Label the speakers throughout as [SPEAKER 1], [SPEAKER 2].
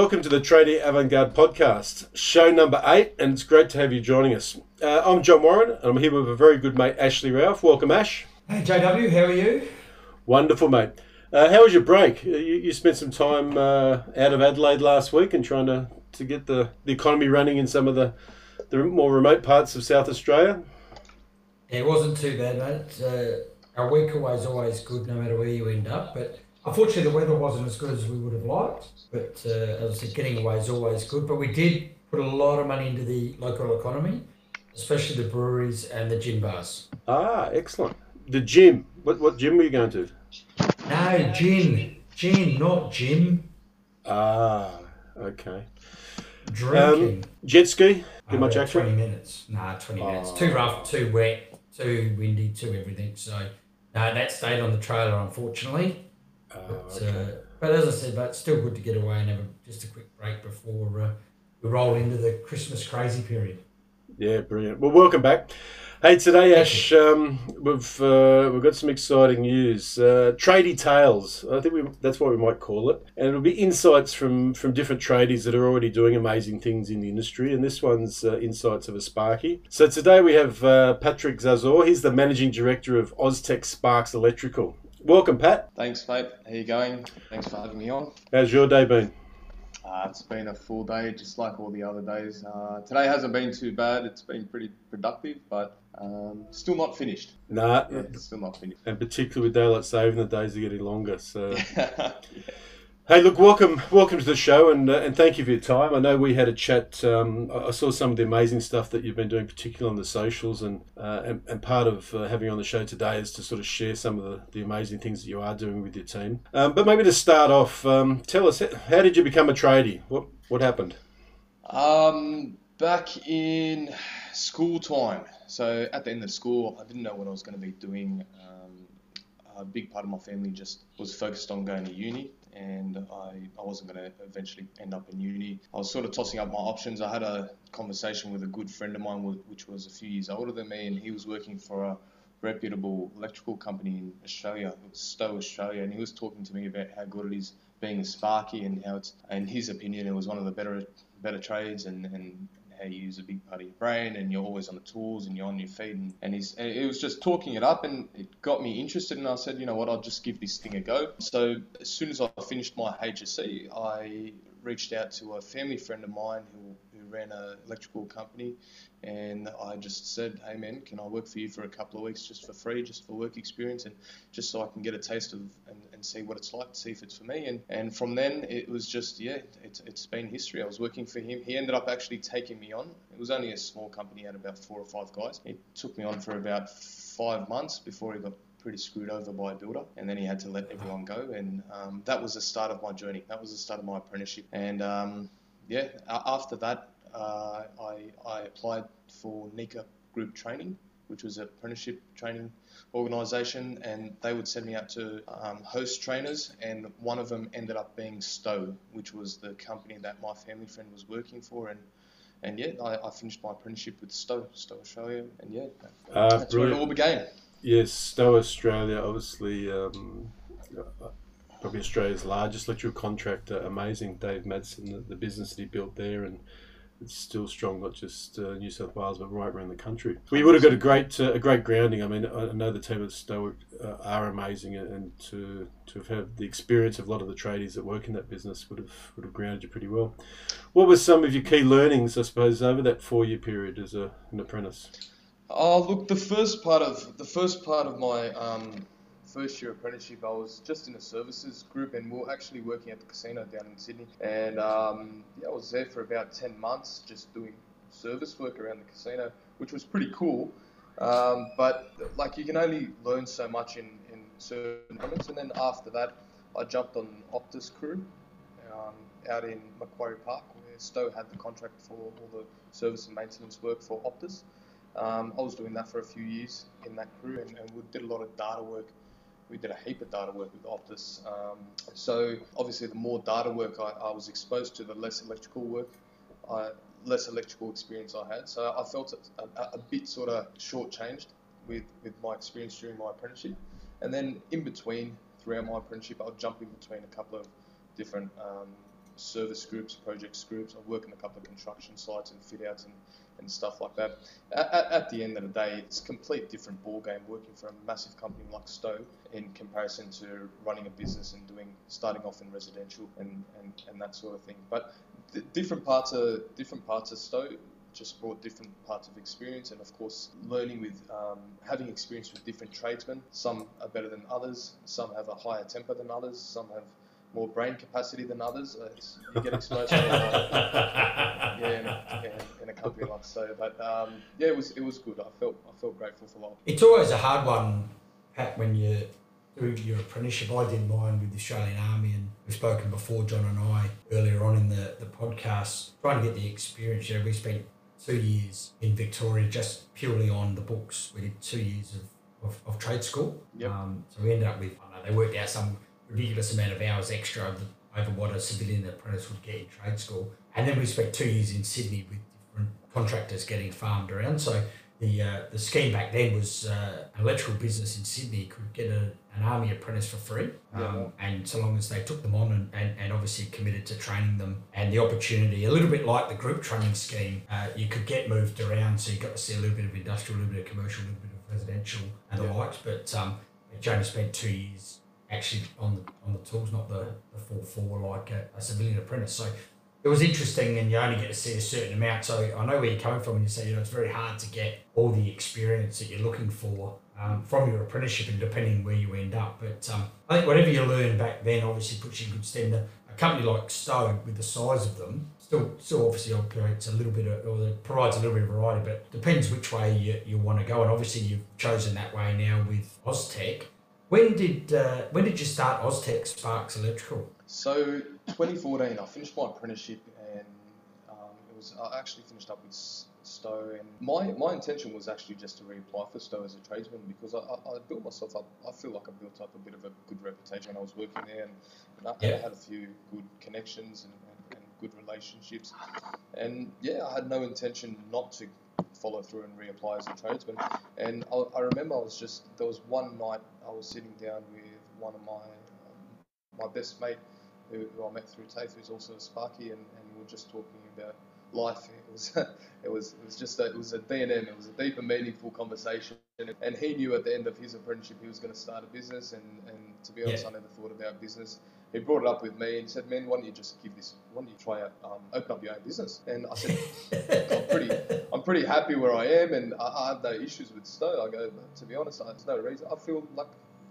[SPEAKER 1] Welcome to the Tradie Avant-Garde podcast, show number eight, and it's great to have you joining us. Uh, I'm John Warren, and I'm here with a very good mate, Ashley Ralph. Welcome, Ash.
[SPEAKER 2] Hey, JW, how are you?
[SPEAKER 1] Wonderful, mate. Uh, how was your break? You, you spent some time uh, out of Adelaide last week and trying to, to get the, the economy running in some of the, the more remote parts of South Australia.
[SPEAKER 2] It wasn't too bad, mate. Uh, a week away is always good, no matter where you end up. But unfortunately, the weather wasn't as good as we would have liked. But uh, as I said, getting away is always good. But we did put a lot of money into the local economy, especially the breweries and the gin bars.
[SPEAKER 1] Ah, excellent. The gym. What what gym were you going to?
[SPEAKER 2] No, gin. Gin, not gym.
[SPEAKER 1] Ah, okay.
[SPEAKER 2] Drinking.
[SPEAKER 1] Um, jet ski. Get
[SPEAKER 2] Oh,
[SPEAKER 1] much
[SPEAKER 2] about
[SPEAKER 1] action?
[SPEAKER 2] 20 minutes. Nah, 20 minutes.
[SPEAKER 1] Oh.
[SPEAKER 2] Too rough, too wet, too windy, too everything. So, no, that stayed on the trailer, unfortunately. But,
[SPEAKER 1] okay.
[SPEAKER 2] uh, but as I said, but it's still good to get away and have a, just a quick break before uh, we roll into the Christmas crazy period.
[SPEAKER 1] Yeah, brilliant. Well, welcome back. Hey, today, Ash, um, we've uh, we've got some exciting news. Uh, tradie tales, I think we, that's what we might call it, and it'll be insights from from different tradies that are already doing amazing things in the industry. And this one's uh, insights of a Sparky. So today we have uh, Patrick Zazor. He's the managing director of Oztech Sparks Electrical. Welcome, Pat.
[SPEAKER 3] Thanks, mate. How you going? Thanks for having me on.
[SPEAKER 1] How's your day been?
[SPEAKER 3] Uh, it's been a full day, just like all the other days. Uh, today hasn't been too bad. It's been pretty productive, but um, still not finished.
[SPEAKER 1] Nah,
[SPEAKER 3] Yeah, still not finished.
[SPEAKER 1] and particularly with daylight saving, the days are getting longer. So.
[SPEAKER 3] yeah.
[SPEAKER 1] Hey, look, welcome, welcome to the show, and uh, and thank you for your time. I know we had a chat. Um, I saw some of the amazing stuff that you've been doing, particularly on the socials, and uh, and, and part of uh, having you on the show today is to sort of share some of the, the amazing things that you are doing with your team. Um, but maybe to start off, um, tell us how did you become a tradie? What what happened?
[SPEAKER 3] Um, back in school time. So at the end of school, I didn't know what I was going to be doing. Um, a big part of my family just was focused on going to uni, and I, I wasn't going to eventually end up in uni. I was sort of tossing up my options. I had a conversation with a good friend of mine, which was a few years older than me, and he was working for a reputable electrical company in Australia, Stowe Australia, and he was talking to me about how good it is being a Sparky and how it's, in his opinion, it was one of the better better trades and, and how you use a big part of your brain and you're always on the tools and you're on your feet and, and he's it was just talking it up and it got me interested and I said you know what? I'll just give this thing a go. So as soon as I finished my HSC I reached out to a family friend of mine who, ran an electrical company and I just said hey man can I work for you for a couple of weeks just for free just for work experience and just so I can get a taste of and, and see what it's like see if it's for me? And, and from then it was just yeah it's, it's been history. I was working for him. He ended up actually taking me on. It was only a small company had about four or five guys. He took me on for about five months before he got pretty screwed over by a builder and then he had to let everyone go and um, that was the start of my journey. That was the start of my apprenticeship. And um, yeah after that uh, I, I applied for NECA Group Training which was an apprenticeship training organisation, and they would send me out to um, host trainers, and one of them ended up being Stowe, which was the company that my family friend was working for, and and yeah, I, I finished my apprenticeship with Stowe, Stowe Australia, and yeah, that-
[SPEAKER 1] Ah,
[SPEAKER 3] that's where it all began.
[SPEAKER 1] Yes, Stowe Australia, obviously, um, uh, probably Australia's largest electrical contractor. Amazing, Dave Madsen, the, the business that he built there, and it's still strong, not just uh, New South Wales, but right around the country. We would have got a great, uh, a great grounding. I mean, I know the team at Stowe uh, are amazing, and to to have had the experience of a lot of the tradies that work in that business would have would have grounded you pretty well. What were some of your key learnings, I suppose, over that four year period as a, an apprentice?
[SPEAKER 3] Oh, look, the first part of the first part of my um, first year apprenticeship, I was just in a services group, and we were actually working at the casino down in Sydney. And um, yeah, I was there for about ten months, just doing service work around the casino, which was pretty cool. Um, but like, you can only learn so much in in certain moments. And then after that, I jumped on Optus crew um, out in Macquarie Park, where Stowe had the contract for all the service and maintenance work for Optus. Um, I was doing that for a few years in that crew, and, and we did a lot of data work. We did a heap of data work with Optus. Um, so obviously, the more data work I, I was exposed to, the less electrical work, I, less electrical experience I had. So I felt a, a, a bit sort of shortchanged with with my experience during my apprenticeship. And then in between, throughout my apprenticeship, I'll jump in between a couple of different um, service groups, projects groups. I work in a couple of construction sites and fit outs and, and stuff like that. At, at, the end of the day, it's a complete different ball game working for a massive company like Stowe in comparison to running a business and doing starting off in residential and, and, and that sort of thing. But different parts of different parts of Stowe just brought different parts of experience and of course learning with um, having experience with different tradesmen some are better than others some have a higher temper than others some have more brain capacity than others uh, you get exposed to yeah, in, in, in, a company like Stowe but um, yeah it was it was good I felt I felt grateful for life
[SPEAKER 2] it's always a hard one Pat when you do your apprenticeship I did mine with the Australian Army and we've spoken before John and I earlier on in the, the podcast trying to get the experience you know we spent two years in Victoria just purely on the books. We did two years of, of, of trade school.
[SPEAKER 3] Yep.
[SPEAKER 2] Um, so we ended up with, know, they worked out some ridiculous amount of hours extra over what a civilian apprentice would get in trade school. And then we spent two years in Sydney with different contractors getting farmed around. So the uh, the scheme back then was uh, an electrical business in Sydney could get a, an army apprentice for free, um, yeah. and so long as they took them on and, and, and obviously committed to training them and the opportunity, a little bit like the group training scheme, uh, you could get moved around, so you got to see a little bit of industrial, a little bit of commercial, a little bit of residential and yeah. the likes. But um, Jonah spent two years actually on the on the tools, not the, the full four like a, a civilian apprentice. So it was interesting and you only get to see a certain amount. So I know where you're coming from when you say, you know, it's very hard to get all the experience that you're looking for um, from your apprenticeship and depending where you end up. But um, I think whatever you learn back then obviously puts you in good stead. A, company like Stowe, with the size of them, still still obviously operates a little bit of, or provides a little bit of variety, but depends which way you, you want to go. And obviously you've chosen that way now with Oztech. When did uh, when did you start Oztech Sparks Electrical?
[SPEAKER 3] So 2014, I finished my apprenticeship, and um, it was I actually finished up with Stowe. And my my intention was actually just to reapply for Stowe as a tradesman because I, I, I, built myself up. I feel like I built up a bit of a good reputation when I was working there, and, and I, yeah. I, had a few good connections and, and, and good relationships. And yeah, I had no intention not to follow through and reapply as a tradesman. And I, I, remember I was just there was one night I was sitting down with one of my um, my best mate who, who I met through TAFE, who's also a Sparky, and, and we were just talking about life. It was it was it was just a, it was a D&M. It was a deep and meaningful conversation. And he knew at the end of his apprenticeship he was going to start a business. And, and to be honest, yeah. I never thought about business. He brought it up with me and said, "Man, why don't you just give this? Why don't you try out, um, open up your own business?" And I said, "I'm pretty, I'm pretty happy where I am, and I, I have no issues with Stowe." I go, to be honest, there's no reason. I feel like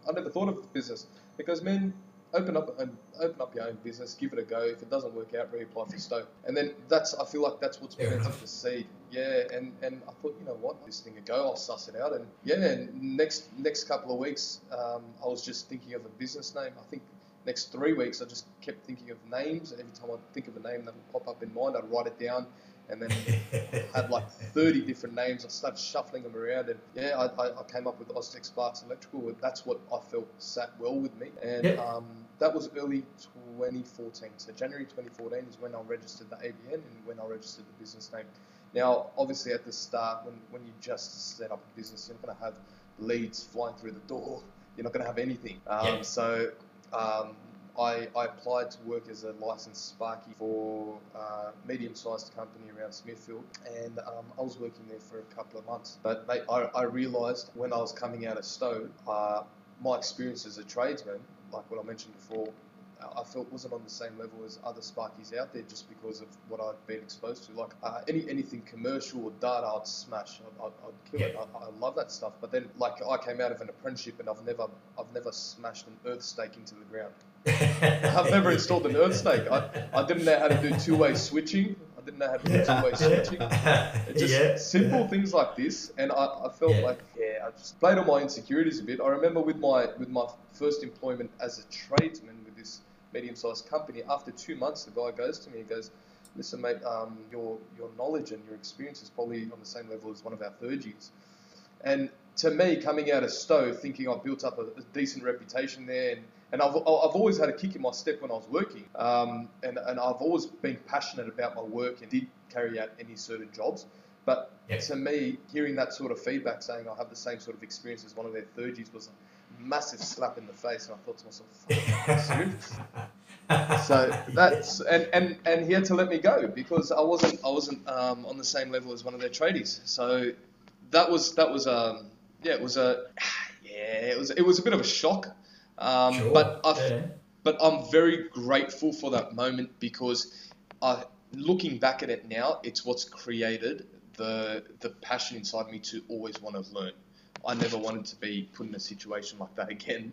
[SPEAKER 3] I never thought of business because, man, open up and open up your own business, give it a go. If it doesn't work out, reapply for Stowe. And then that's I feel like that's what's planted the seed. Yeah, and, and I thought, you know what, this thing a go, I'll suss it out. And yeah, and next next couple of weeks, um, I was just thinking of a business name. I think next three weeks, I just kept thinking of names. Every time I think of a name that would pop up in mind, I'd write it down and then I had like 30 different names. I started shuffling them around, and yeah, I, I, I came up with Oztech Sparks Electrical. That's what I felt sat well with me, and yep. um, that was early 2014. So January 2014 is when I registered the ABN and when I registered the business name. Now, obviously, at the start, when, when you just set up a business, you're not going to have leads flying through the door. You're not going to have anything. Um. So um, I, I applied to work as a licensed Sparky for a medium-sized company around Smithfield, and um, I was working there for a couple of months. But mate, I, I realised when I was coming out of Stowe, uh, my experience as a tradesman, like what I mentioned before, I felt wasn't on the same level as other Sparkies out there just because of what I'd been exposed to. Like uh, any anything commercial or data, I'd smash. I'd, I'd, I'd kill yeah. it. I, I, love that stuff. But then, like I came out of an apprenticeship and I've never I've never smashed an earth stake into the ground. I've never installed an earth stake. I, I didn't know how to do two way switching. I didn't know how to do two way switching. Just yeah. simple things like this, and I, I felt yeah. like yeah, I just played on my insecurities a bit. I remember with my with my first employment as a tradesman medium-sized company. After two months, the guy goes to me and goes, "Listen, mate, um, your your knowledge and your experience is probably on the same level as one of our third years." And to me, coming out of Stowe, thinking I've built up a, a decent reputation there, and, and I've, I've always had a kick in my step when I was working, um, and, and I've always been passionate about my work and did carry out any certain jobs. But to me, hearing that sort of feedback saying I have the same sort of experience as one of their third years was massive slap in the face, and I thought to myself, so that's and, and and he had to let me go because I wasn't I wasn't um, on the same level as one of their tradies. So that was that was um yeah it was a yeah it was it was a bit of a shock. Um,
[SPEAKER 2] Sure,
[SPEAKER 3] But I
[SPEAKER 2] yeah.
[SPEAKER 3] but I'm very grateful for that moment because I looking back at it now, it's what's created the the passion inside me to always want to learn. I never wanted to be put in a situation like that again.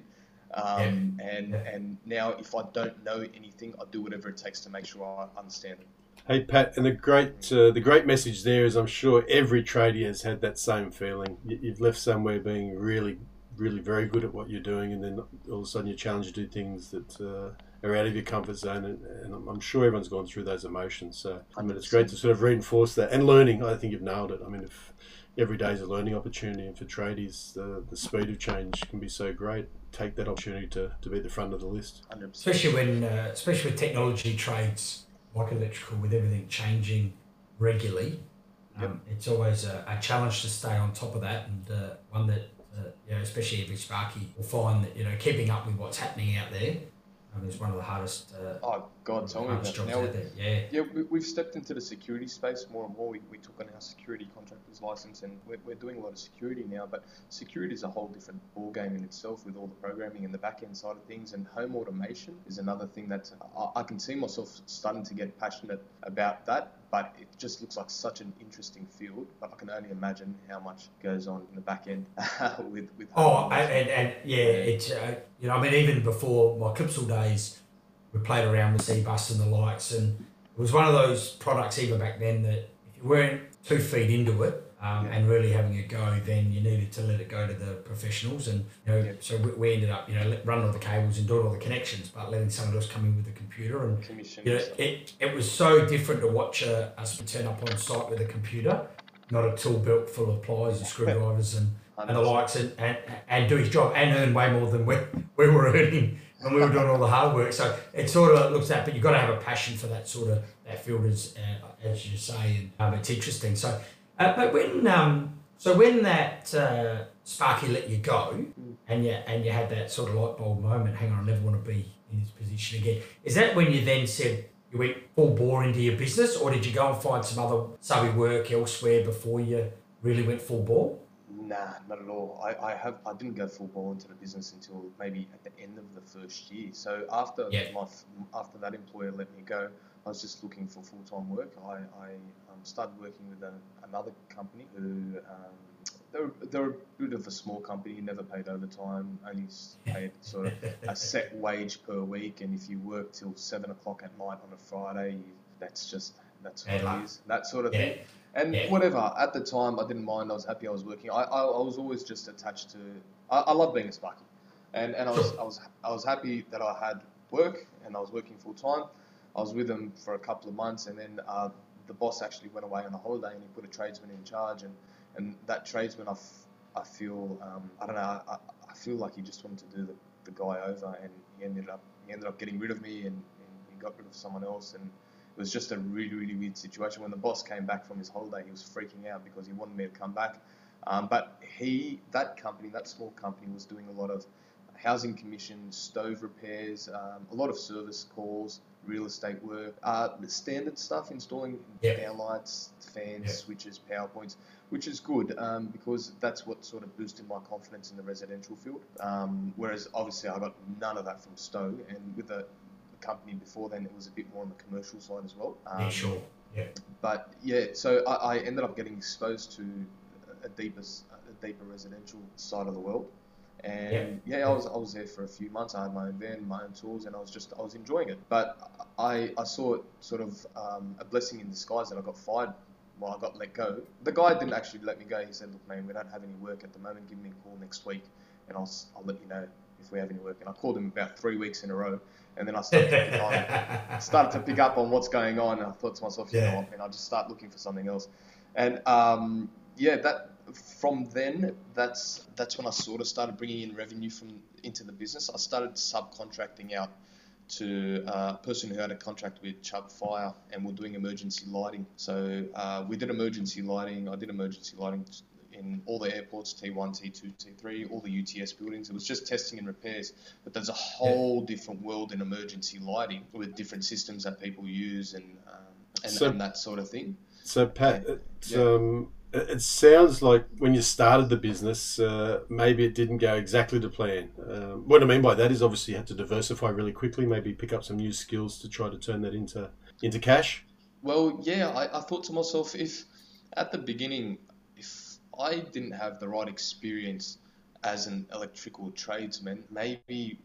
[SPEAKER 3] Um, and
[SPEAKER 2] Yeah.
[SPEAKER 3] and now if I don't know anything, I do whatever it takes to make sure I understand it.
[SPEAKER 1] Hey Pat, and the great uh, the great message there is I'm sure every tradie has had that same feeling. You- You've left somewhere being really, really very good at what you're doing, and then all of a sudden you're challenged to do things that uh, are out of your comfort zone, and, and I'm- I'm sure everyone's gone through those emotions. So I mean, it's great to sort of reinforce that and learning. I think you've nailed it. I mean, if every day is a learning opportunity, and for tradies, the, the speed of change can be so great. Take that opportunity to, to be at the front of the list.
[SPEAKER 3] 100%.
[SPEAKER 2] especially when, uh, especially with technology trades like electrical, with everything changing regularly. Um, It's always a, a challenge to stay on top of that, and uh, one that uh, you know, especially every Sparky will find that you know keeping up with what's happening out there um, is one of the hardest. Uh,
[SPEAKER 3] Oh God, tell me about. Now.
[SPEAKER 2] Yeah.
[SPEAKER 3] Yeah, we, we've stepped into the security space more and more. We, we took on our security contractor's license and we're, we're doing a lot of security now. But security is a whole different ballgame in itself with all the programming and the back end side of things. And home automation is another thing that I, I can see myself starting to get passionate about that. But it just looks like such an interesting field. But I can only imagine how much goes on in the back end with with.
[SPEAKER 2] Oh, and, and, and yeah, it's uh, you know, I mean, even before my Clipsal days, we played around with C-Bus and the likes, and it was one of those products even back then that if you weren't two feet into it um,
[SPEAKER 3] Yeah.
[SPEAKER 2] and really having a go, then you needed to let it go to the professionals, and you know,
[SPEAKER 3] Yeah.
[SPEAKER 2] so we, we ended up you know running all the cables and doing all the connections, but letting someone else come in with the computer and
[SPEAKER 3] commission.
[SPEAKER 2] you know, it, it was so different to watch uh, us turn up on site with a computer, not a tool belt full of pliers and screwdrivers and, and the likes, and, and, and do his job and earn way more than we, we were earning when we were doing all the hard work. So it sort of looks at, but you've got to have a passion for that sort of that field, as, uh, as you say, and um, it's interesting. So, uh, but when um, so when that uh, Sparky let you go, and you and you had that sort of light bulb moment, hang on, I never want to be in this position again. Is that when you then said you went full bore into your business, or did you go and find some other subby work elsewhere before you really went full bore?
[SPEAKER 3] Nah, not at all. I, I have I didn't go full bore into the business until maybe at the end of the first year. So after
[SPEAKER 2] Yeah.
[SPEAKER 3] my after that employer let me go, I was just looking for full time work. I, I um, started working with a, another company who um, they're they're a bit of a small company. Never paid overtime. Only paid sort of a set wage per week. And if you work till seven o'clock at night on a Friday, that's just that's what
[SPEAKER 2] luck.
[SPEAKER 3] it is. That sort of
[SPEAKER 2] Yeah.
[SPEAKER 3] thing. And
[SPEAKER 2] Yeah.
[SPEAKER 3] whatever, at the time, I didn't mind. I was happy I was working. I, I, I was always just attached to. I, I love being a Sparky, and and I was I was I was happy that I had work and I was working full time. I was with them for a couple of months, and then uh, the boss actually went away on a holiday, and he put a tradesman in charge, and and that tradesman, I, f- I feel um, I don't know, I, I feel like he just wanted to do the, the guy over, and he ended up he ended up getting rid of me, and, and he got rid of someone else, and it was just a really, really weird situation. When the boss came back from his holiday, he was freaking out because he wanted me to come back. Um, but he, that company, that small company, was doing a lot of housing commissions, stove repairs, um, a lot of service calls, real estate work, uh, the standard stuff, installing
[SPEAKER 2] Yeah.
[SPEAKER 3] downlights, fans,
[SPEAKER 2] Yeah.
[SPEAKER 3] switches, power points, which is good um, because that's what sort of boosted my confidence in the residential field. Um, whereas obviously I got none of that from Stowe, and with the company before then, it was a bit more on the commercial side as well. Um,
[SPEAKER 2] yeah, sure. Yeah.
[SPEAKER 3] But yeah, so I, I ended up getting exposed to a deeper, a deeper residential side of the world. And yeah, I was I was there for a few months. I had my own van, my own tools, and I was just I was enjoying it. But I I saw it sort of um, a blessing in disguise that I got fired. Well, I got let go. The guy didn't actually let me go. He said, "Look, man, we don't have any work at the moment. Give me a call next week, and I'll I'll let you know if we have any work." And I called him about three weeks in a row, and then I started to pick on started to pick up on what's going on, and I thought to myself, you
[SPEAKER 2] Yeah.
[SPEAKER 3] know what, man, I'll just start looking for something else. And um, yeah, that from then, that's that's when I sort of started bringing in revenue from into the business. I started subcontracting out to uh, a person who had a contract with Chubb Fire, and we're doing emergency lighting. So uh, we did emergency lighting. I did emergency lighting in all the airports, T1, T2, T3, all the UTS buildings. It was just testing and repairs. But there's a whole yeah. different world in emergency lighting with different systems that people use and um, and, so, and, that sort of thing.
[SPEAKER 1] So Pat, yeah. um, it sounds like when you started the business, uh, maybe it didn't go exactly to plan. Um, what I mean by that is obviously you had to diversify really quickly, maybe pick up some new skills to try to turn that into into cash.
[SPEAKER 3] Well, yeah, I, I thought to myself, if at the beginning, if I didn't have the right experience as an electrical tradesman, maybe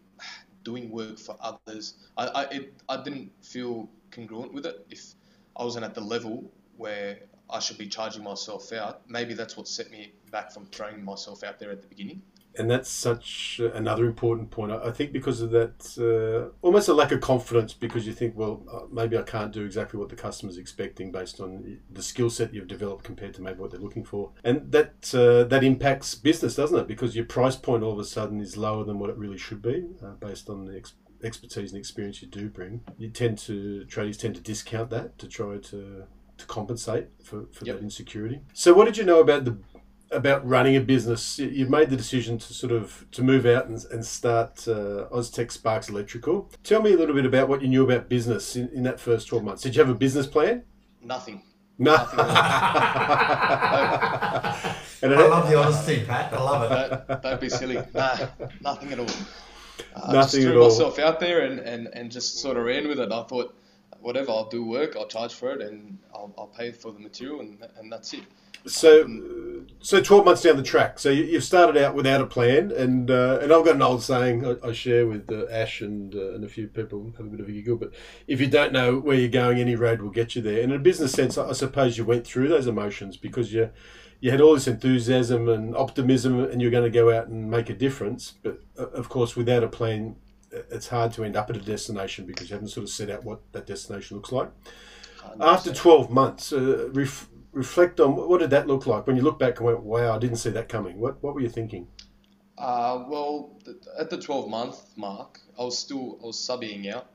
[SPEAKER 3] doing work for others, I, I, it, I didn't feel congruent with it. If I wasn't at the level where I should be charging myself out. Maybe that's what set me back from throwing myself out there at the beginning.
[SPEAKER 1] And that's such another important point. I think because of that, uh, almost a lack of confidence, because you think, well, uh, maybe I can't do exactly what the customer's expecting based on the skill set you've developed compared to maybe what they're looking for, and that uh, that impacts business, doesn't it? Because your price point all of a sudden is lower than what it really should be, uh, based on the ex- expertise and experience you do bring. You tend to traders tend to discount that to try to to compensate for, for yep. that insecurity. So, what did you know about the about running a business? You've made the decision to sort of to move out and, and start uh, Oztech Sparks Electrical. Tell me a little bit about what you knew about business in, in that first twelve months. Did you have a business plan?
[SPEAKER 3] Nothing.
[SPEAKER 1] No.
[SPEAKER 2] Nothing I love the honesty, Pat. I love
[SPEAKER 3] it. Don't, don't be silly. Nah, nothing at all. Uh, nothing I just threw myself out there and, and, and just sort of ran with it. I thought whatever, I'll do work, I'll charge for it, and I'll, I'll pay for the material, and, and that's it.
[SPEAKER 1] So, um, so twelve months down the track, so you, have started out without a plan, and uh, and I've got an old saying I, I share with uh, Ash and uh, and a few people have a bit of a giggle. But if you don't know where you're going, any road will get you there. And in a business sense, I suppose you went through those emotions because you you had all this enthusiasm and optimism, and you're going to go out and make a difference. But uh, of course, without a plan, it's hard to end up at a destination because you haven't sort of set out what that destination looks like. After 12 months, uh, ref, reflect on what did that look like when you look back and went, wow, I didn't see that coming. What, what were you thinking?
[SPEAKER 3] Uh, well, at the 12 month mark, I was still I was subbing out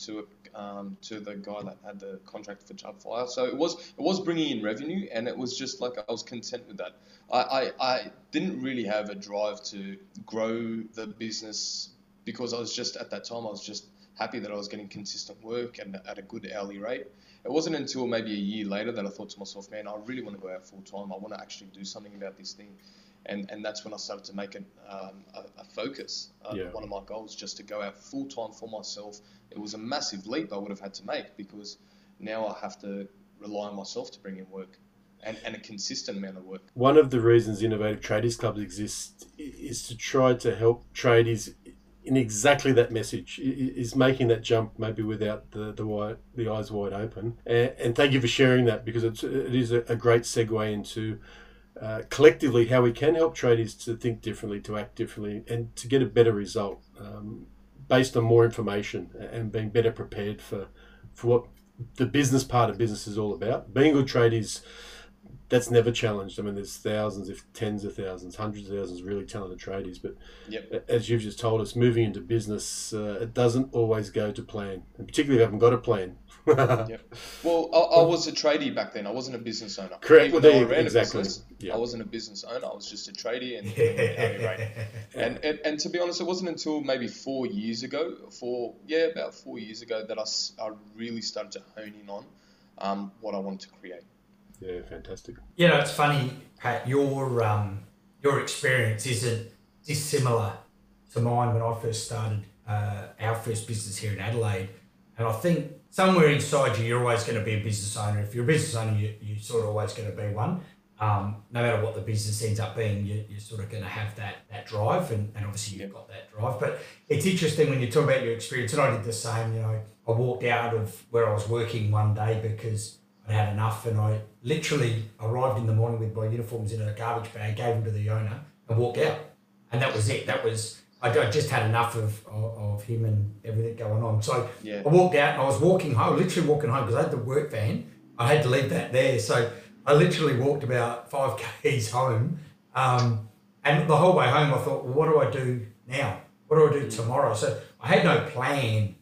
[SPEAKER 3] to um, to the guy that had the contract for Fire. So it was it was bringing in revenue, and it was just like I was content with that. I, I, I didn't really have a drive to grow the business because I was just at that time I was just happy that I was getting consistent work and at a good hourly rate. It wasn't until maybe a year later that I thought to myself, man, I really want to go out full time. I want to actually do something about this thing. And, and that's when I started to make it um, a, a, focus. Uh, yeah. One of my goals just to go out full time for myself. It was a massive leap I would have had to make because now I have to rely on myself to bring in work. And, and, a consistent amount of work.
[SPEAKER 1] One of the reasons innovative Traders clubs exist is to try to help tradies in exactly that message is making that jump maybe without the the, wide, the eyes wide open. And, and, thank you for sharing that because it's, it is a, great segue into uh, collectively how we can help traders to think differently to act differently and to get a better result um, based on more information and being better prepared for for what the business part of business is all about. Being a good tradies that's never challenged. I mean, there's thousands, if tens of thousands, hundreds of thousands, really talented tradies. But
[SPEAKER 3] yep.
[SPEAKER 1] as you've just told us, moving into business, uh, it doesn't always go to plan, and particularly if you haven't got a plan.
[SPEAKER 3] yep. Well, I, I, was a tradie back then. I wasn't a business owner.
[SPEAKER 1] Correct.
[SPEAKER 3] Even
[SPEAKER 1] well, though I ran exactly.
[SPEAKER 3] a business, yep. I wasn't a business owner. I was just a tradie and and, and, and, and to be honest, it wasn't until maybe four years ago, four yeah, about four years ago, that I, I really started to hone in on um, what I wanted to create.
[SPEAKER 1] Yeah, fantastic.
[SPEAKER 2] You know, it's funny, Pat. Your um, your experience isn't dissimilar to mine when I first started uh, our first business here in Adelaide, and I think somewhere inside you, you're always going to be a business owner. If you're a business owner, you, you're sort of always going to be one. Um, no matter what the business ends up being, you, you're sort of going to have that that drive, and, and obviously you've got that drive. But it's interesting when you talk about your experience, and I did the same. You know, I walked out of where I was working one day because I'd had enough, and I literally arrived in the morning with my uniforms in a garbage bag, gave them to the owner, and walked out. And that was it. That was I just had enough of, of, of him and everything going on. So
[SPEAKER 3] yeah.
[SPEAKER 2] I walked out and I was walking home, literally walking home because I had the work van. I had to leave that there. So I literally walked about five k's home. Um, and the whole way home, I thought, well, what do I do now? What do I do tomorrow? So I had no plan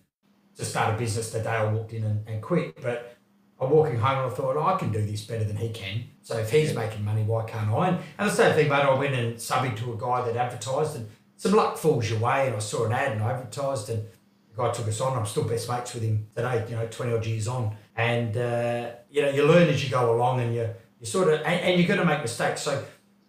[SPEAKER 2] to start a business the day I walked in and, and quit. But I'm walking home and I thought, oh, I can do this better than he can. So if he's making money, why can't I? And, and the same thing, mate, I went and subbing to a guy that advertised and some luck falls your way and I saw an ad and I advertised and the guy took us on. I'm still best mates with him today, you know, 20 odd years on. And, uh, you know, you learn as you go along and you, you sort of, and, and you're going to make mistakes. So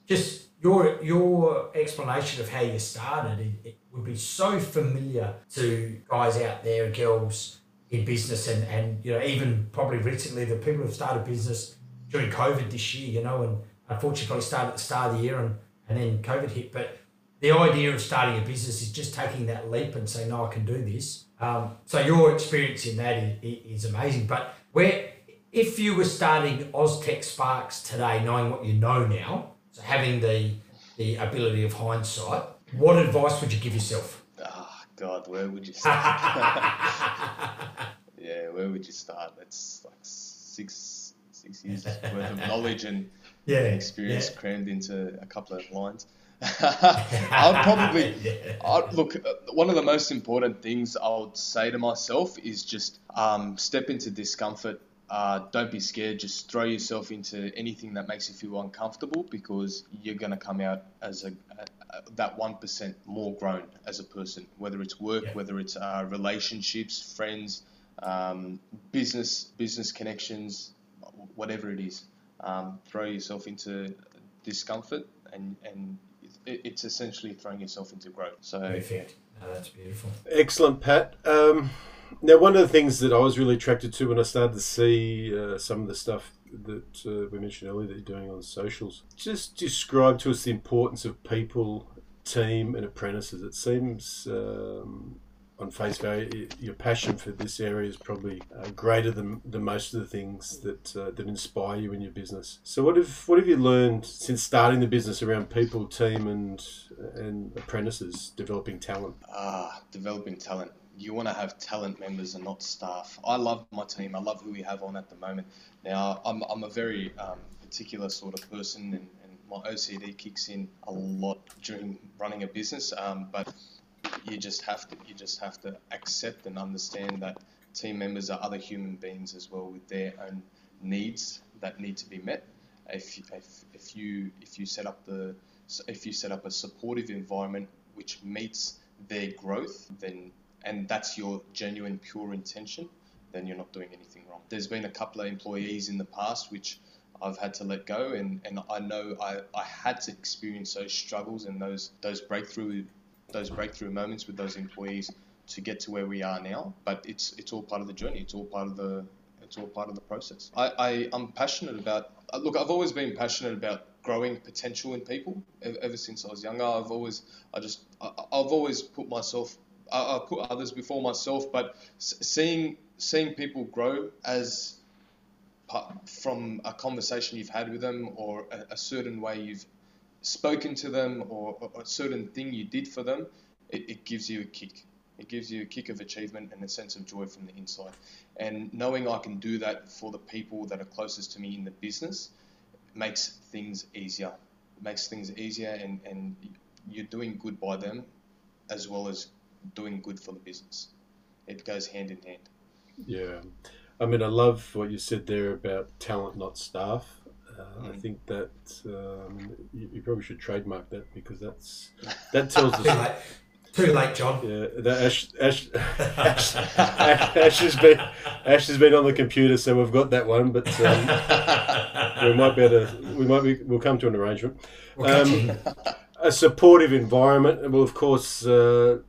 [SPEAKER 2] just your your explanation of how you started it, it, would be so familiar to guys out there and girls in business and, and you know even probably recently the people who've started business during COVID this year, you know, and unfortunately probably started at the start of the year and, and then COVID hit. But the idea of starting a business is just taking that leap and saying, no, I can do this. Um, so your experience in that is, is amazing. But where if you were starting Oztech Sparks today, knowing what you know now, so having the the ability of hindsight, what advice would you give yourself?
[SPEAKER 3] God, where would you start? yeah, where would you start? That's like six six years worth of knowledge and yeah, experience yeah. crammed into a couple of lines. I'd probably yeah. I'd, look. Uh, one of the most important things I would say to myself is just um, step into discomfort uh, don't be scared. Just throw yourself into anything that makes you feel uncomfortable because you're going to come out as a that one percent more grown as a person. Whether it's work, yeah. whether it's uh, relationships, friends, um, business, business connections, whatever it is. Um, throw yourself into discomfort, and and it's essentially throwing yourself into growth. So
[SPEAKER 2] perfect. No, that's beautiful.
[SPEAKER 1] Excellent, Pat. Um, now, one of the things that I was really attracted to when I started to see uh, some of the stuff that uh, we mentioned earlier that you're doing on socials, just describe to us the importance of people, team, and apprentices. It seems um, on face value, your passion for this area is probably uh, greater than, than most of the things that uh, that inspire you in your business. So, what have what have you learned since starting the business around people, team, and and apprentices, developing talent?
[SPEAKER 3] Ah, developing talent you want to have talent members and not staff. I love my team. I love who we have on at the moment. Now, I'm, I'm a very um, particular sort of person, and, and, my OCD kicks in a lot during running a business. Um, but you just have to you just have to accept and understand that team members are other human beings as well with their own needs that need to be met. If, if, if you if you set up the if you set up a supportive environment which meets their growth, then and that's your genuine, pure intention, then you're not doing anything wrong. There's been a couple of employees in the past which I've had to let go, and, and I know I, I had to experience those struggles and those those breakthrough those breakthrough moments with those employees to get to where we are now. But it's it's all part of the journey. It's all part of the it's all part of the process. I, I I'm passionate about. Uh, look, I've always been passionate about growing potential in people. Ever since I was younger, I've always I just I, I've always put myself I, I put others before myself, but seeing seeing people grow as from a conversation you've had with them or a, a certain way you've spoken to them or, a certain thing you did for them, it, it, gives you a kick. It gives you a kick of achievement and a sense of joy from the inside. And knowing I can do that for the people that are closest to me in the business makes things easier. It makes things easier and, and you're doing good by them as well as doing good for the business. It goes hand in hand.
[SPEAKER 1] Yeah. I mean, I love what you said there about talent, not staff. Uh, mm. I think that um, you, you, probably should trademark that because that's that tells us.
[SPEAKER 2] Too late, John.
[SPEAKER 1] Yeah, that Ash, Ash, Ash, Ash, has been Ash has been on the computer, so we've got that one. But um, we might be able to. We might be. We'll come to an arrangement. Um, a supportive environment. Well, of course, uh,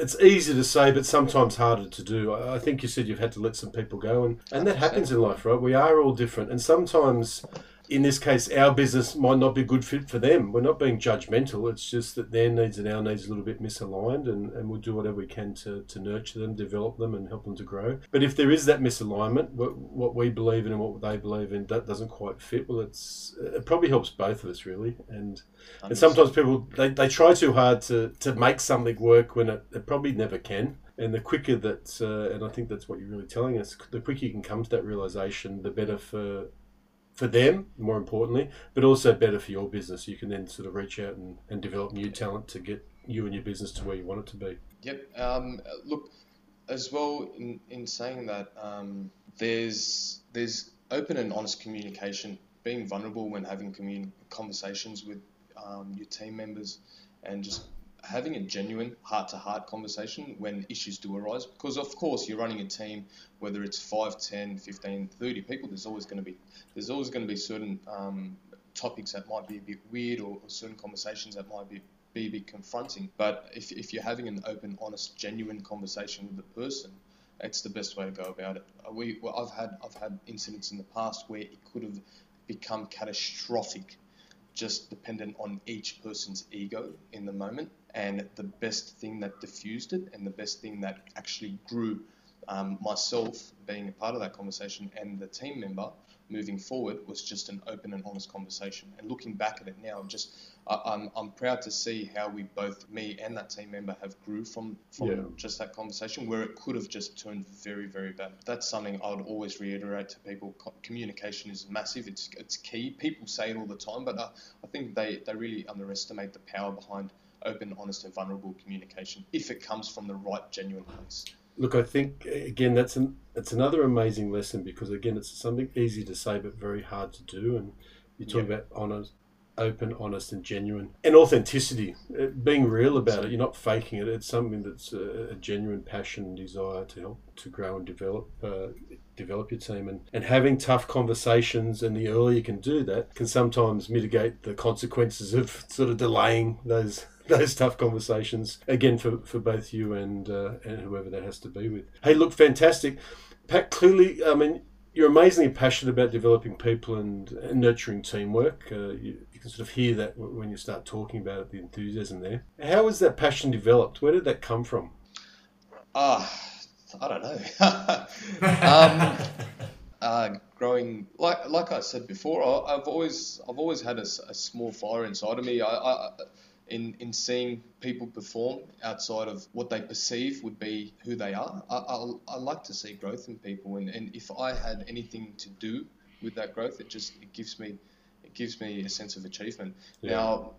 [SPEAKER 1] it's easy to say, but sometimes harder to do. I think you said you've had to let some people go, and, and that happens in life, right? We are all different, and sometimes in this case, our business might not be a good fit for them. We're not being judgmental. It's just that their needs and our needs are a little bit misaligned, and, and we'll do whatever we can to, to nurture them, develop them, and help them to grow. But if there is that misalignment, what, what we believe in and what they believe in that doesn't quite fit, well, it's it probably helps both of us really. And and sometimes people they, they try too hard to, to make something work when it, it probably never can and the quicker that uh, and i think that's what you're really telling us the quicker you can come to that realization the better for for them, more importantly, but also better for your business. You can then sort of reach out and, and develop new talent to get you and your business to where you want it to be.
[SPEAKER 3] Yep. Um, look, as well, in, in saying that, um, there's there's open and honest communication, being vulnerable when having commun- conversations with um, your team members, and just having a genuine heart-to-heart conversation when issues do arise because of course you're running a team whether it's 5 10 15 30 people there's always going to be there's always going to be certain um, topics that might be a bit weird or, or certain conversations that might be be a bit confronting but if, if you're having an open honest genuine conversation with the person it's the best way to go about it uh, we well, I've had I've had incidents in the past where it could have become catastrophic just dependent on each person's ego in the moment. And the best thing that diffused it and the best thing that actually grew um, myself being a part of that conversation and the team member moving forward was just an open and honest conversation. And looking back at it now, just I, I'm, I'm proud to see how we both, me and that team member, have grew from from
[SPEAKER 1] Yeah.
[SPEAKER 3] just that conversation where it could have just turned very very bad. That's something I would always reiterate to people. Communication is massive. It's it's key. People say it all the time, but uh, I think they they really underestimate the power behind open, honest, and vulnerable communication if it comes from the right, genuine place.
[SPEAKER 1] Look, I think again that's an it's another amazing lesson because again it's something easy to say but very hard to do. And you talk about honest, open, honest, and genuine, and authenticity, uh, being real about it. You're not faking it. It's something that's a, a genuine passion and desire to help to grow and develop. Uh, develop your team and, and having tough conversations and the earlier you can do that can sometimes mitigate the consequences of sort of delaying those those tough conversations again for, for both you and uh, and whoever that has to be with. Hey, look, fantastic, Pat. Clearly, I mean, you're amazingly passionate about developing people and, and nurturing teamwork. Uh, you, you can sort of hear that when you start talking about it, the enthusiasm there. How was that passion developed? Where did that come from?
[SPEAKER 3] Ah, I don't know. um, uh, growing like like I said before, I, I've always I've always had a small fire inside of me. I, I in in seeing people perform outside of what they perceive would be who they are. I, I, I like to see growth in people, and, and if I had anything to do with that growth, it just it gives me gives me a sense of achievement.
[SPEAKER 1] Yeah.
[SPEAKER 3] Now,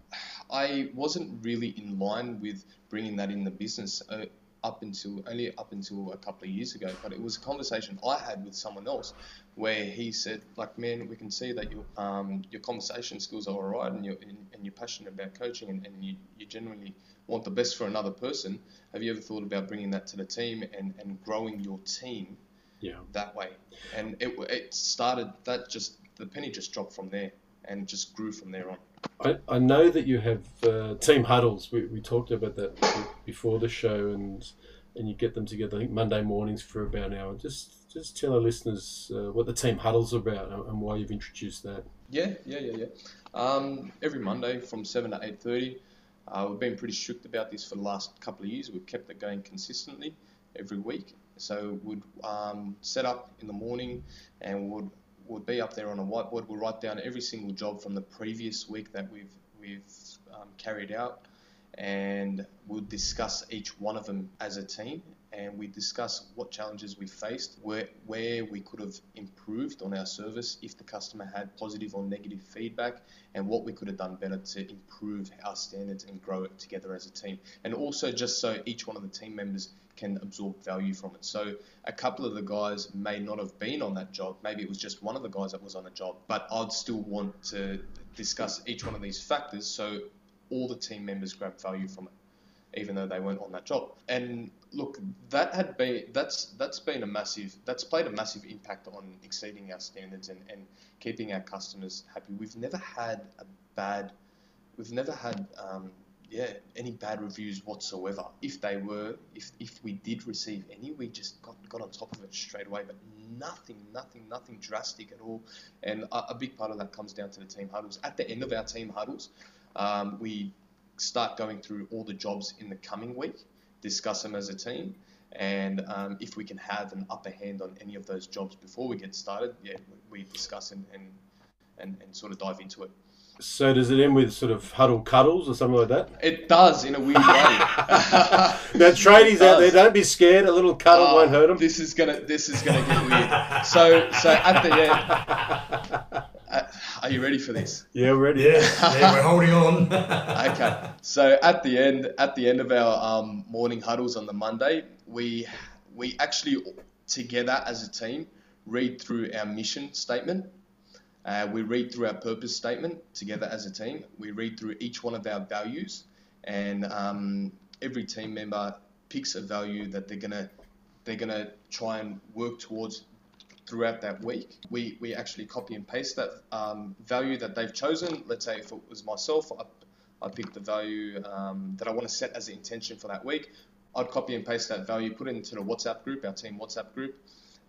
[SPEAKER 3] I wasn't really in line with bringing that in the business. Uh, up until only up until a couple of years ago, but it was a conversation I had with someone else where he said, like, man, we can see that your um, your conversation skills are alright, and you're and, and you're passionate about coaching, and, and you, you genuinely want the best for another person. Have you ever thought about bringing that to the team and, and growing your team
[SPEAKER 1] Yeah.
[SPEAKER 3] that way? And it it started that just the penny just dropped from there and just grew from there on.
[SPEAKER 1] I, I know that you have uh, team huddles. We, we talked about that before the show, and and you get them together. I think Monday mornings for about an hour. Just just tell our listeners uh, what the team huddles are about and, and why you've introduced that.
[SPEAKER 3] Yeah, yeah, yeah, yeah. Um, every Monday from seven to eight thirty. Uh, we've been pretty strict about this for the last couple of years. We've kept it going consistently every week. So we'd um, set up in the morning and would would be up there on a whiteboard. We'll write down every single job from the previous week that we've we've um, carried out, and we'll discuss each one of them as a team. And we discuss what challenges we faced, where where we could have improved on our service if the customer had positive or negative feedback, and what we could have done better to improve our standards and grow it together as a team. And also just so each one of the team members can absorb value from it. So a couple of the guys may not have been on that job. Maybe it was just one of the guys that was on a job, but I'd still want to discuss each one of these factors so all the team members grab value from it, even though they weren't on that job. And look, that had been that's that's been a massive that's played a massive impact on exceeding our standards and, and keeping our customers happy. We've never had a bad we've never had um, yeah any bad reviews whatsoever. If they were, if if we did receive any, we just got got on top of it straight away. But nothing, nothing, nothing drastic at all. And a, a big part of that comes down to the team huddles. At the end of our team huddles, um, we start going through all the jobs in the coming week, discuss them as a team. And um, if we can have an upper hand on any of those jobs before we get started, yeah, we, discuss and, and, and, and sort of dive into it.
[SPEAKER 1] So does it end with sort of huddle cuddles or something like that?
[SPEAKER 3] It does in a weird way.
[SPEAKER 1] now tradies out there, don't be scared. A little cuddle
[SPEAKER 3] Oh,
[SPEAKER 1] won't hurt them.
[SPEAKER 3] This is gonna this is gonna get weird. So so at the end, are you ready for this?
[SPEAKER 1] Yeah, we're ready.
[SPEAKER 2] Yeah, yeah, we're holding on.
[SPEAKER 3] Okay. So at the end at the end of our um, morning huddles on the Monday, we we actually together as a team read through our mission statement. Uh, we read through our purpose statement together as a team. We read through each one of our values, and um, every team member picks a value that they're gonna they're gonna try and work towards throughout that week. We, we actually copy and paste that um, value that they've chosen. Let's say if it was myself, I, I picked the value um, that I want to set as the intention for that week. I'd copy and paste that value, put it into the WhatsApp group, our team WhatsApp group,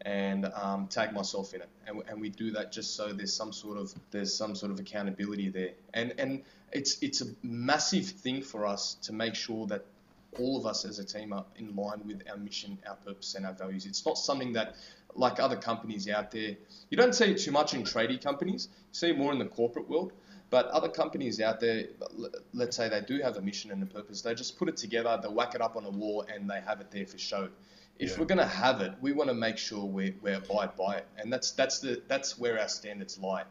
[SPEAKER 3] and um, tag myself in it. And, and we do that just so there's some sort of there's some sort of accountability there. And and it's it's a massive thing for us to make sure that all of us as a team are in line with our mission, our purpose, and our values. It's not something that, like other companies out there, you don't see it too much in tradie companies. You see it more in the corporate world. But other companies out there, let's say they do have a mission and a purpose, they just put it together, they whack it up on a wall, and they have it there for show. If yeah. we're going to have it, we want to make sure we we abide by it, and that's that's the that's where our standards lie.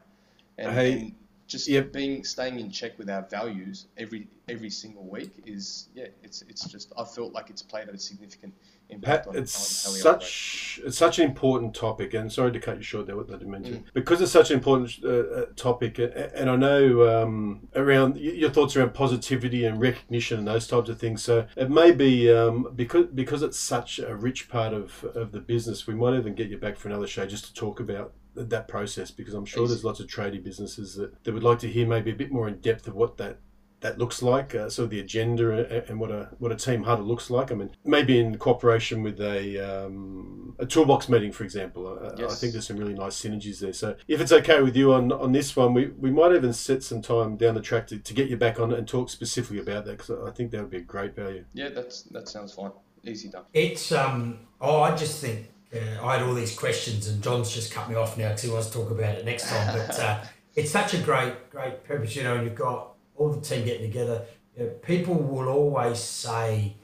[SPEAKER 3] And,
[SPEAKER 1] hey,
[SPEAKER 3] and just yep. being staying in check with our values every every single week is yeah it's it's just I felt like it's played a significant impact
[SPEAKER 1] on, it's on such it's such an important topic and sorry to cut you short there with the dimension mm. because it's such an important uh, uh topic and I know um, around your thoughts around positivity and recognition and those types of things. So it may be um, because because it's such a rich part of, of the business we might even get you back for another show just to talk about that process because I'm sure there's lots of tradie businesses that, that would like to hear maybe a bit more in depth of what that that looks like, uh, sort of the agenda and what a what a team huddle looks like. I mean, maybe in cooperation with a um, a toolbox meeting, for example. Uh, yes. I think there's some really nice synergies there. So if it's okay with you on, on this one, we, we might even set some time down the track to, to get you back on and talk specifically about that because I think that would be a great value.
[SPEAKER 3] Yeah, that's that sounds fine. Easy done.
[SPEAKER 2] It's um oh I just think uh, I had all these questions, and John's just cut me off now because he wants to talk about it next time. But uh, it's such a great, great purpose, you know. And you've got all the team getting together. You know, people will always say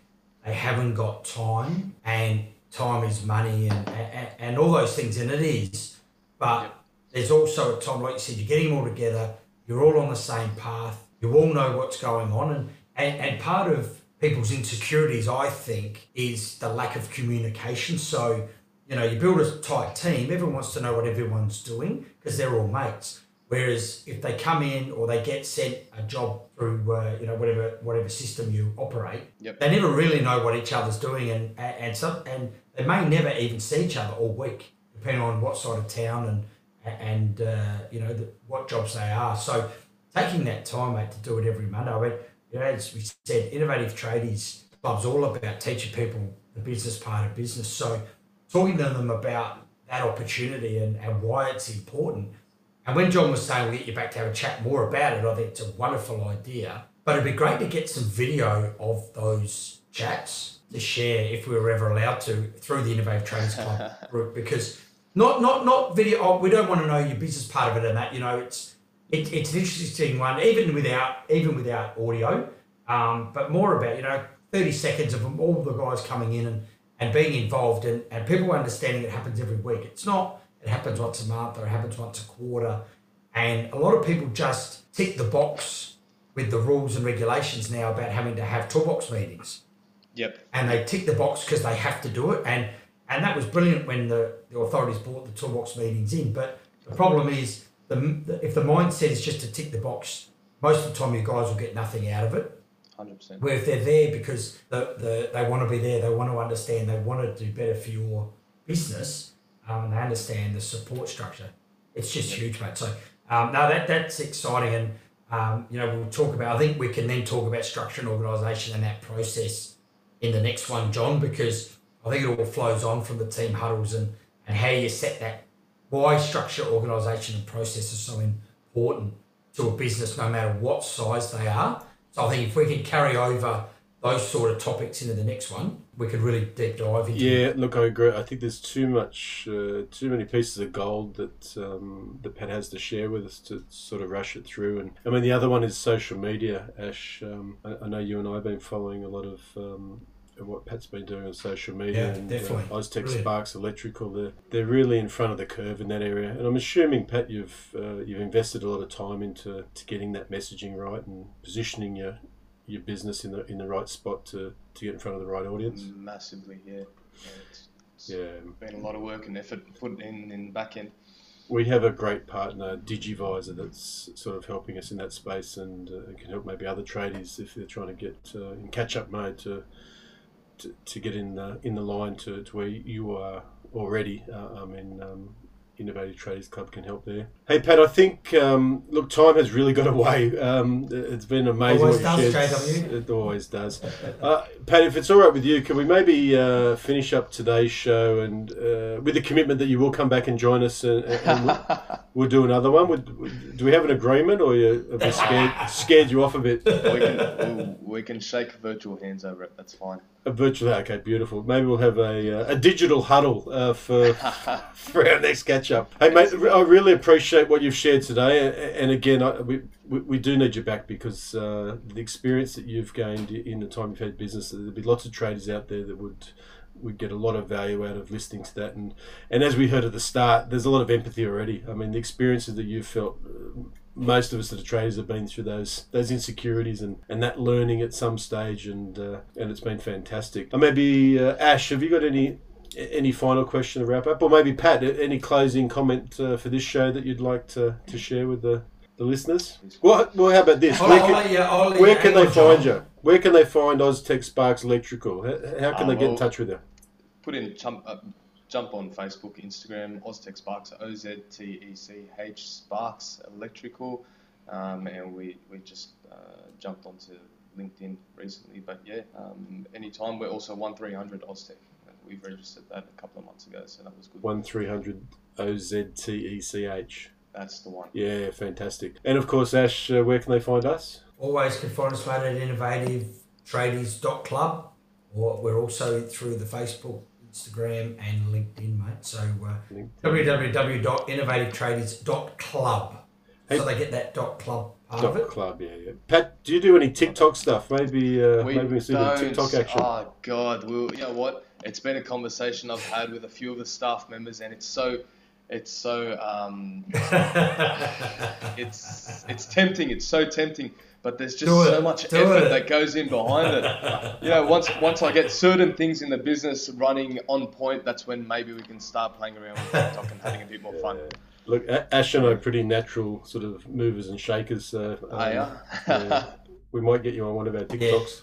[SPEAKER 2] they haven't got time, and time is money, and and, and all those things, and it is. But yep. there's also a time, like you said, you're getting them all together. You're all on the same path. You all know what's going on, and and, and part of people's insecurities, I think, is the lack of communication. So you know, you build a tight team, everyone wants to know what everyone's doing because they're all mates. Whereas if they come in or they get sent a job through, uh, you know, whatever whatever system you operate,
[SPEAKER 3] yep.
[SPEAKER 2] they never really know what each other's doing, and and some and they may never even see each other all week, depending on what side of town and and uh, you know the, what jobs they are. So taking that time, mate, to do it every Monday. I mean, you know, as we said, innovative tradies club's all about teaching people the business part of business. So talking to them about that opportunity and, and why it's important. And when John was saying we'll get you back to have a chat more about it, I think it's a wonderful idea. But it'd be great to get some video of those chats to share if we were ever allowed to through the Innovative Tradies Club group because not not not video oh, we don't want to know your business part of it and that, you know, it's it, it's an interesting one, even without even without audio. Um, but more about, you know, 30 seconds of all the guys coming in and and being involved and, and people understanding it happens every week. It's not it happens once a month or it happens once a quarter. And a lot of people just tick the box with the rules and regulations now about having to have toolbox meetings.
[SPEAKER 3] Yep.
[SPEAKER 2] And they tick the box because they have to do it. And and that was brilliant when the, the authorities brought the toolbox meetings in. But the problem is the, if the mindset is just to tick the box, most of the time you guys will get nothing out of it.
[SPEAKER 3] 100%.
[SPEAKER 2] Where if they're there because the, the, they want to be there, they want to understand, they want to do better for your business, um, and they understand the support structure. It's just huge, mate. So, um, no, that, that's exciting. And, um, you know, we'll talk about, I think we can then talk about structure and organisation and that process in the next one, John, because I think it all flows on from the team huddles and, and how you set that, why structure, organisation, and process is so important to a business, no matter what size they are so I think if we can carry over those sort of topics into the next one, we could really deep dive into.
[SPEAKER 1] Yeah, look, I agree. I think there's too much, uh, too many pieces of gold that um, that Pat has to share with us to sort of rush it through. And I mean, the other one is social media. Ash, um, I, I, know you and I have been following a lot of. Um, what Pat's been doing on social media
[SPEAKER 2] yeah, and definitely.
[SPEAKER 1] Uh, Oztech Sparks Electrical, they're, they're really in front of the curve in that area. And I'm assuming, Pat, you've uh, you've invested a lot of time into to getting that messaging right and positioning your your business in the in the right spot to, to get in front of the right audience.
[SPEAKER 3] Massively, yeah. yeah it's,
[SPEAKER 1] Yeah.
[SPEAKER 3] Been a lot of work and effort put in in the back end.
[SPEAKER 1] We have a great partner, Digivisor, that's sort of helping us in that space and uh, can help maybe other tradies if they're trying to get uh, in catch-up mode to, to to get in the in the line to, to where you are already. Uh, I mean, um, Innovative Tradies Club can help there. Hey Pat, I think um, look, time has really got away. Um, it's been amazing.
[SPEAKER 2] Always
[SPEAKER 1] what
[SPEAKER 2] does,
[SPEAKER 1] shared.
[SPEAKER 2] JW.
[SPEAKER 1] It always does. Uh, Pat, if it's all right with you, can we maybe uh, finish up today's show and uh, with the commitment that you will come back and join us, and, and we'll, we'll do another one. Would, would- do we have an agreement, or you, have we scared scared you off a bit?
[SPEAKER 3] We can we'll, we can shake virtual hands over it. That's fine.
[SPEAKER 1] A virtual, okay, beautiful. Maybe we'll have a, uh, a digital huddle uh, for for our next catch up. Hey, mate, I really appreciate what you've shared today, and again, I, we, we we do need you back because uh, the experience that you've gained in the time you've had business, there'll be lots of traders out there that would would get a lot of value out of listening to that, and and as we heard at the start, there's a lot of empathy already. I mean, the experiences that you've felt. Uh, most of us that are traders have been through those those insecurities and, and that learning at some stage, and uh, and it's been fantastic. Uh, maybe uh, Ash, have you got any any final question to wrap up, or maybe Pat, any closing comment uh, for this show that you'd like to, to share with the, the listeners? Well, well, how about this? Where can,
[SPEAKER 2] you,
[SPEAKER 1] where can they find you? Where can they find Oztech Sparks Electrical? How, how can
[SPEAKER 3] Ah,
[SPEAKER 1] they get in touch with you?
[SPEAKER 3] Put in jump uh, jump on Facebook, Instagram, Oztech Sparks, O Z T E C H Sparks Electrical, um, and we we just uh, jumped onto LinkedIn recently. But yeah, um, anytime we're also one three hundred Oztech. We've registered that a couple of months ago, so that was good.
[SPEAKER 1] One three hundred O Z T E C H.
[SPEAKER 3] That's the one.
[SPEAKER 1] Yeah, fantastic. And of course, Ash, uh, where can they find us?
[SPEAKER 2] Always can find us mate at innovativetraders.club or we're also through the Facebook, Instagram and LinkedIn, mate. So uh, www.innovativetraders.club.
[SPEAKER 1] Hey-
[SPEAKER 2] So they get that dot club part of it.
[SPEAKER 1] club, yeah, yeah. Pat, do you do any TikTok stuff? Maybe, uh,
[SPEAKER 3] We
[SPEAKER 1] maybe we see the. TikTok action.
[SPEAKER 3] Oh God, well, you know what? It's been a conversation I've had with a few of the staff members, and it's so, it's so, um, it's it's tempting. It's so tempting, but there's just so much
[SPEAKER 2] Do
[SPEAKER 3] effort
[SPEAKER 2] it.
[SPEAKER 3] that goes in behind it. You know, once once I get certain things in the business running on point, that's when maybe we can start playing around with TikTok and having a bit more fun.
[SPEAKER 1] Yeah. Look, A- Ash and I are pretty natural sort of movers and shakers. So, um,
[SPEAKER 3] Ah, yeah?
[SPEAKER 1] yeah. we might get you on one of our TikToks.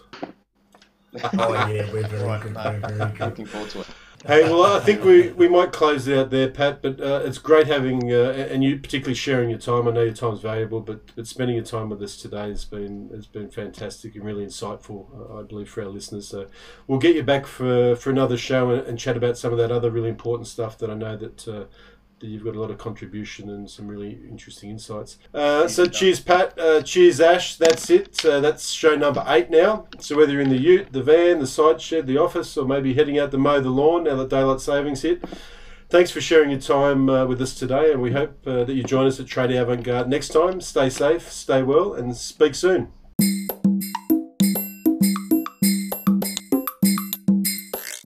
[SPEAKER 2] oh yeah, we're very
[SPEAKER 3] Right,
[SPEAKER 2] good.
[SPEAKER 3] no.
[SPEAKER 2] We're very good.
[SPEAKER 3] Looking forward to it.
[SPEAKER 1] Hey, well, I think we, we might close out there, Pat. But uh, it's great having uh, and you particularly sharing your time. I know your time's valuable, but but spending your time with us today has been has been fantastic and really insightful. uh, I believe for our listeners. So we'll get you back for, for another show and, and chat about some of that other really important stuff that I know that. You've got a lot of contribution and some really interesting insights. Uh, so, cheers, Pat. Uh, cheers, Ash. That's it. Uh, that's show number eight now. So, whether you're in the ute, the van, the side shed, the office, or maybe heading out to mow the lawn now that daylight savings hit, thanks for sharing your time uh, with us today. And we hope uh, that you join us at Trade Avant Garde next time. Stay safe, stay well, and speak soon.